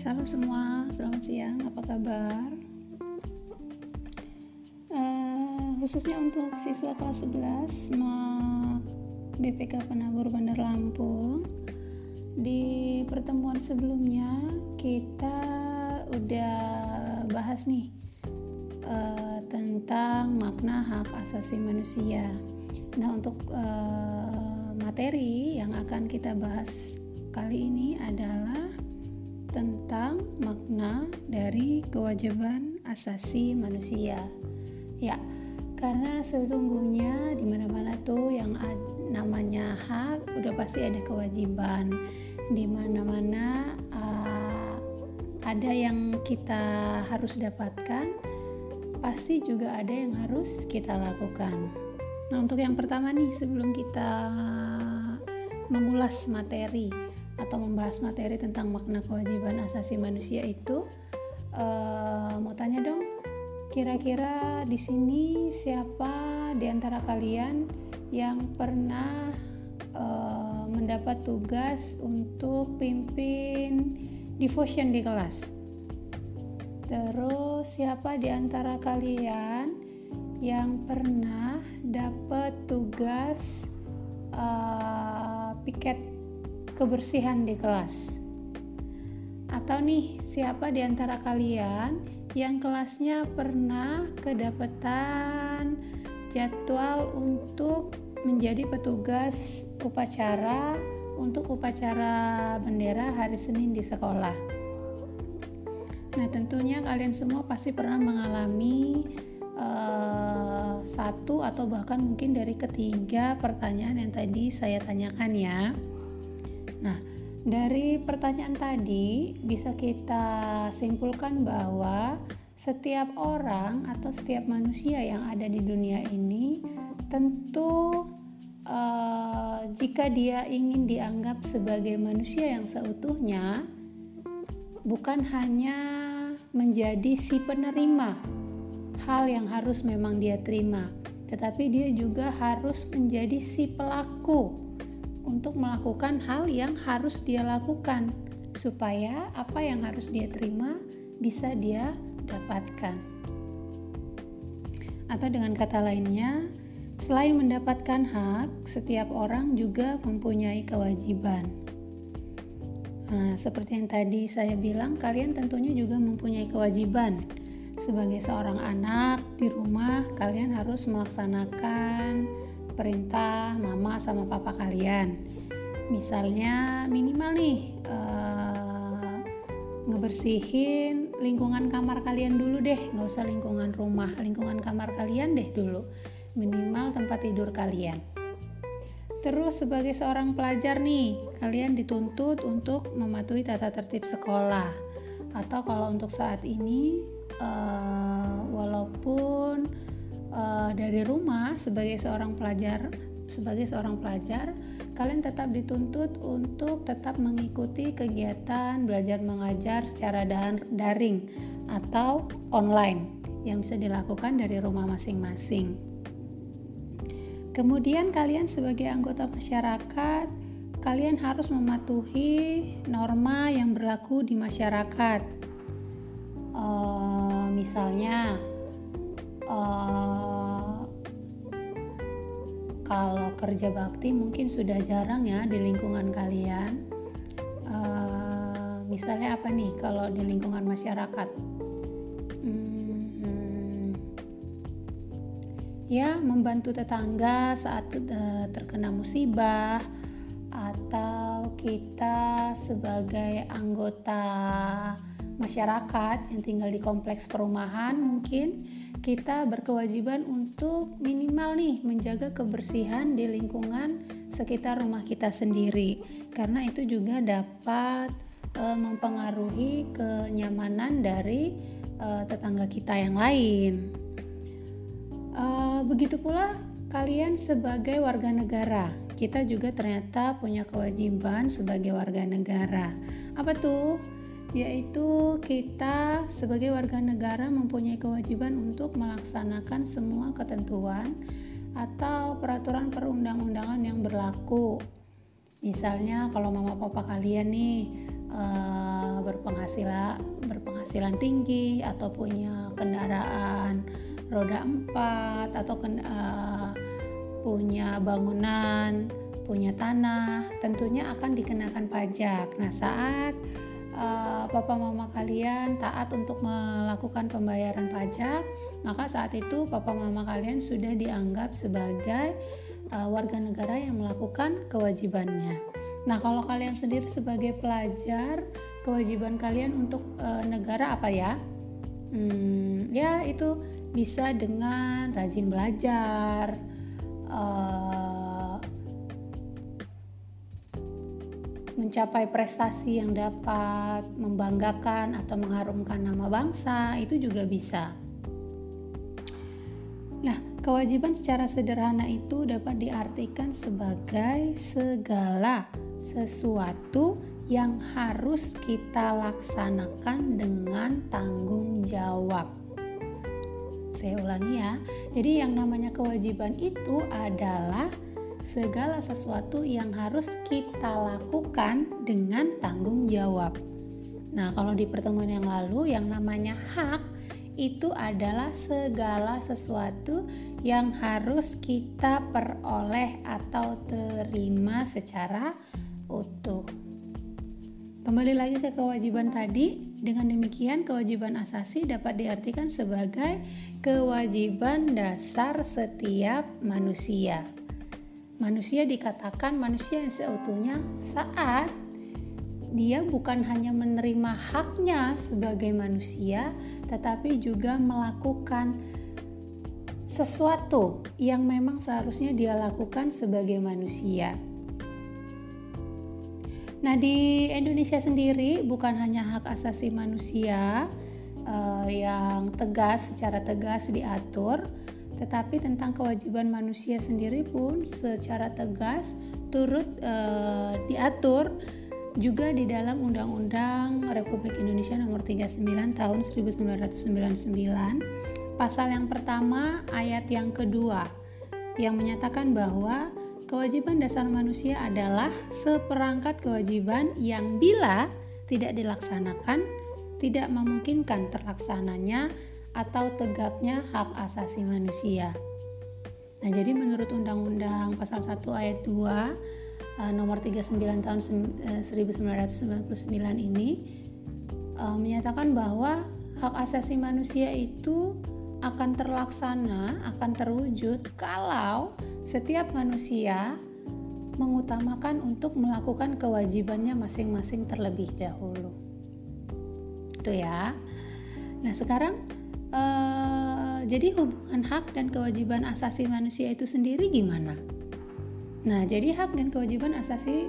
salam semua. Selamat siang. Apa kabar? Uh, khususnya untuk siswa kelas 11 BPK Penabur Bandar Lampung. Di pertemuan sebelumnya kita udah bahas nih uh, tentang makna hak asasi manusia. Nah, untuk uh, materi yang akan kita bahas kali ini adalah tentang makna dari kewajiban asasi manusia. Ya, karena sesungguhnya di mana-mana tuh yang namanya hak udah pasti ada kewajiban. Di mana-mana uh, ada yang kita harus dapatkan, pasti juga ada yang harus kita lakukan. Nah, untuk yang pertama nih sebelum kita mengulas materi atau membahas materi tentang makna kewajiban asasi manusia itu uh, mau tanya dong kira-kira di sini siapa di antara kalian yang pernah uh, mendapat tugas untuk pimpin devotion di kelas? Terus siapa di antara kalian yang pernah dapat tugas uh, piket kebersihan di kelas. Atau nih, siapa di antara kalian yang kelasnya pernah kedapatan jadwal untuk menjadi petugas upacara untuk upacara bendera hari Senin di sekolah. Nah, tentunya kalian semua pasti pernah mengalami uh, satu atau bahkan mungkin dari ketiga pertanyaan yang tadi saya tanyakan ya. Nah, dari pertanyaan tadi bisa kita simpulkan bahwa setiap orang atau setiap manusia yang ada di dunia ini tentu uh, jika dia ingin dianggap sebagai manusia yang seutuhnya bukan hanya menjadi si penerima hal yang harus memang dia terima tetapi dia juga harus menjadi si pelaku untuk melakukan hal yang harus dia lakukan supaya apa yang harus dia terima bisa dia dapatkan. Atau dengan kata lainnya, selain mendapatkan hak, setiap orang juga mempunyai kewajiban. Nah, seperti yang tadi saya bilang, kalian tentunya juga mempunyai kewajiban. Sebagai seorang anak di rumah, kalian harus melaksanakan perintah mama sama papa kalian. Misalnya minimal nih uh, ngebersihin lingkungan kamar kalian dulu deh. Nggak usah lingkungan rumah lingkungan kamar kalian deh dulu. Minimal tempat tidur kalian. Terus sebagai seorang pelajar nih, kalian dituntut untuk mematuhi tata tertib sekolah. Atau kalau untuk saat ini, uh, walaupun uh, dari rumah sebagai seorang pelajar sebagai seorang pelajar kalian tetap dituntut untuk tetap mengikuti kegiatan belajar mengajar secara daring atau online yang bisa dilakukan dari rumah masing-masing. Kemudian kalian sebagai anggota masyarakat kalian harus mematuhi norma yang berlaku di masyarakat. Uh, misalnya uh, kalau kerja bakti mungkin sudah jarang ya di lingkungan kalian. Uh, misalnya apa nih kalau di lingkungan masyarakat? Hmm, ya membantu tetangga saat uh, terkena musibah atau kita sebagai anggota masyarakat yang tinggal di kompleks perumahan mungkin kita berkewajiban untuk minimal nih menjaga kebersihan di lingkungan sekitar rumah kita sendiri karena itu juga dapat e, mempengaruhi kenyamanan dari e, tetangga kita yang lain. E, begitu pula kalian sebagai warga negara, kita juga ternyata punya kewajiban sebagai warga negara. Apa tuh? Yaitu kita sebagai warga negara mempunyai kewajiban untuk melaksanakan semua ketentuan atau peraturan perundang-undangan yang berlaku. Misalnya kalau mama papa kalian nih uh, berpenghasilan berpenghasilan tinggi atau punya kendaraan roda empat atau uh, punya bangunan punya tanah tentunya akan dikenakan pajak nah saat uh, papa mama kalian taat untuk melakukan pembayaran pajak maka saat itu papa mama kalian sudah dianggap sebagai uh, warga negara yang melakukan kewajibannya. Nah kalau kalian sendiri sebagai pelajar kewajiban kalian untuk uh, negara apa ya? Hmm, ya itu bisa dengan rajin belajar uh, mencapai prestasi yang dapat membanggakan atau mengharumkan nama bangsa itu juga bisa. Nah, kewajiban secara sederhana itu dapat diartikan sebagai segala sesuatu yang harus kita laksanakan dengan tanggung jawab. Saya ulangi ya. Jadi yang namanya kewajiban itu adalah segala sesuatu yang harus kita lakukan dengan tanggung jawab. Nah, kalau di pertemuan yang lalu yang namanya hak itu adalah segala sesuatu yang harus kita peroleh atau terima secara utuh. Kembali lagi ke kewajiban tadi, dengan demikian kewajiban asasi dapat diartikan sebagai kewajiban dasar setiap manusia. Manusia dikatakan manusia yang seutuhnya saat dia bukan hanya menerima haknya sebagai manusia, tetapi juga melakukan sesuatu yang memang seharusnya dia lakukan sebagai manusia. Nah, di Indonesia sendiri bukan hanya hak asasi manusia uh, yang tegas secara tegas diatur, tetapi tentang kewajiban manusia sendiri pun secara tegas turut uh, diatur juga di dalam Undang-Undang Republik Indonesia Nomor 39 Tahun 1999 pasal yang pertama ayat yang kedua yang menyatakan bahwa Kewajiban dasar manusia adalah seperangkat kewajiban yang bila tidak dilaksanakan tidak memungkinkan terlaksananya atau tegaknya hak asasi manusia. Nah, jadi menurut Undang-Undang Pasal 1 Ayat 2 eh, nomor 39 tahun 1999 eh, ini eh, menyatakan bahwa hak asasi manusia itu akan terlaksana, akan terwujud kalau setiap manusia mengutamakan untuk melakukan kewajibannya masing-masing terlebih dahulu. Itu ya. Nah, sekarang eh, jadi hubungan hak dan kewajiban asasi manusia itu sendiri gimana? Nah, jadi hak dan kewajiban asasi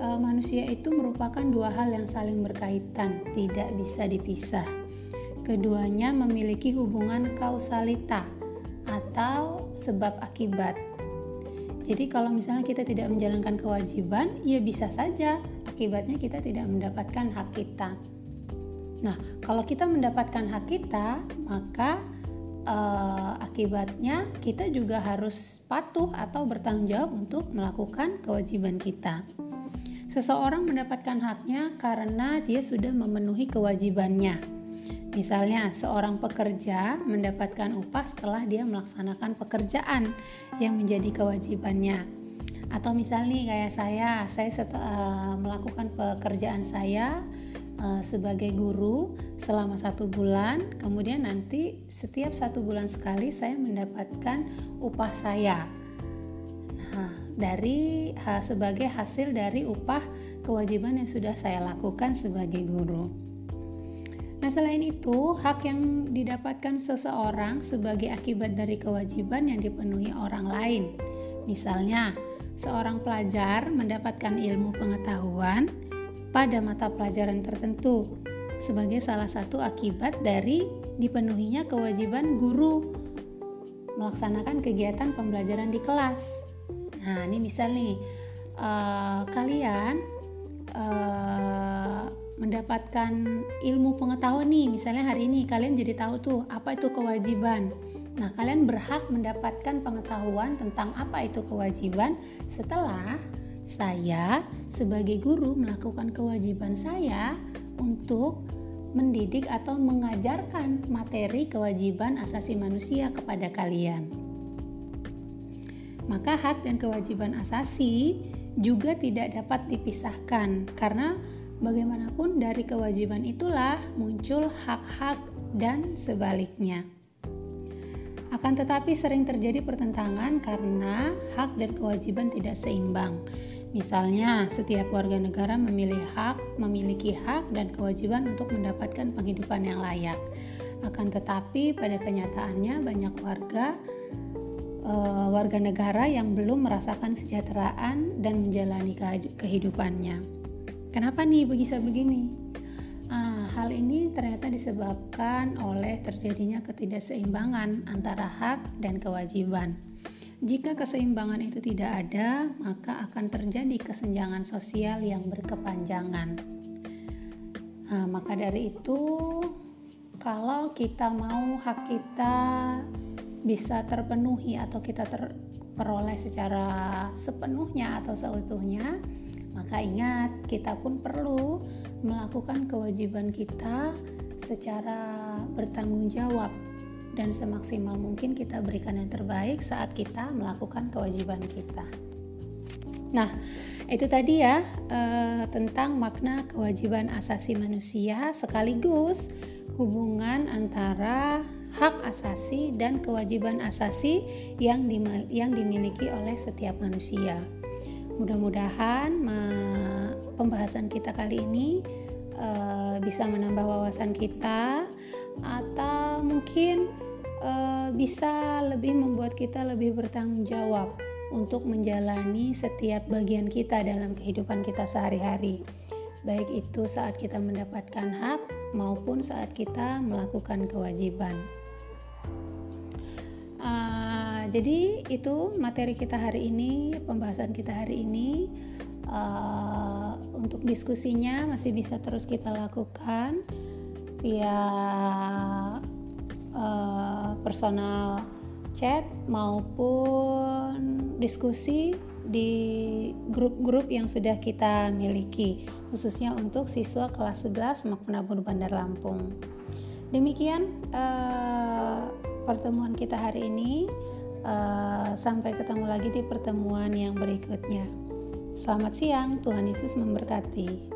eh, manusia itu merupakan dua hal yang saling berkaitan, tidak bisa dipisah. Keduanya memiliki hubungan kausalita atau sebab akibat. Jadi kalau misalnya kita tidak menjalankan kewajiban, ya bisa saja akibatnya kita tidak mendapatkan hak kita. Nah, kalau kita mendapatkan hak kita, maka uh, akibatnya kita juga harus patuh atau bertanggung jawab untuk melakukan kewajiban kita. Seseorang mendapatkan haknya karena dia sudah memenuhi kewajibannya Misalnya, seorang pekerja mendapatkan upah setelah dia melaksanakan pekerjaan yang menjadi kewajibannya. Atau misalnya kayak saya, saya setelah melakukan pekerjaan saya uh, sebagai guru selama satu bulan, kemudian nanti setiap satu bulan sekali saya mendapatkan upah saya. Nah, dari uh, sebagai hasil dari upah kewajiban yang sudah saya lakukan sebagai guru. Nah, selain itu, hak yang didapatkan seseorang sebagai akibat dari kewajiban yang dipenuhi orang lain. Misalnya, seorang pelajar mendapatkan ilmu pengetahuan pada mata pelajaran tertentu sebagai salah satu akibat dari dipenuhinya kewajiban guru melaksanakan kegiatan pembelajaran di kelas. Nah, ini misal nih, uh, kalian uh, mendapatkan ilmu pengetahuan nih misalnya hari ini kalian jadi tahu tuh apa itu kewajiban nah kalian berhak mendapatkan pengetahuan tentang apa itu kewajiban setelah saya sebagai guru melakukan kewajiban saya untuk mendidik atau mengajarkan materi kewajiban asasi manusia kepada kalian. Maka hak dan kewajiban asasi juga tidak dapat dipisahkan karena bagaimanapun dari kewajiban itulah muncul hak-hak dan sebaliknya. Akan tetapi sering terjadi pertentangan karena hak dan kewajiban tidak seimbang. Misalnya, setiap warga negara memilih hak, memiliki hak dan kewajiban untuk mendapatkan penghidupan yang layak. Akan tetapi, pada kenyataannya banyak warga e, warga negara yang belum merasakan kesejahteraan dan menjalani kehidupannya. Kenapa nih bisa begini? Hal ini ternyata disebabkan oleh terjadinya ketidakseimbangan antara hak dan kewajiban. Jika keseimbangan itu tidak ada, maka akan terjadi kesenjangan sosial yang berkepanjangan. Nah, maka dari itu, kalau kita mau hak kita bisa terpenuhi atau kita terperoleh secara sepenuhnya atau seutuhnya, maka ingat kita pun perlu melakukan kewajiban kita secara bertanggung jawab dan semaksimal mungkin kita berikan yang terbaik saat kita melakukan kewajiban kita. Nah, itu tadi ya eh, tentang makna kewajiban asasi manusia sekaligus hubungan antara hak asasi dan kewajiban asasi yang yang dimiliki oleh setiap manusia. Mudah-mudahan pembahasan kita kali ini uh, bisa menambah wawasan kita atau mungkin uh, bisa lebih membuat kita lebih bertanggung jawab untuk menjalani setiap bagian kita dalam kehidupan kita sehari-hari. Baik itu saat kita mendapatkan hak maupun saat kita melakukan kewajiban. Jadi itu materi kita hari ini, pembahasan kita hari ini. Uh, untuk diskusinya masih bisa terus kita lakukan via uh, personal chat maupun diskusi di grup-grup yang sudah kita miliki khususnya untuk siswa kelas 11 Makmunabun Bandar Lampung. Demikian uh, pertemuan kita hari ini. Uh, sampai ketemu lagi di pertemuan yang berikutnya. Selamat siang, Tuhan Yesus memberkati.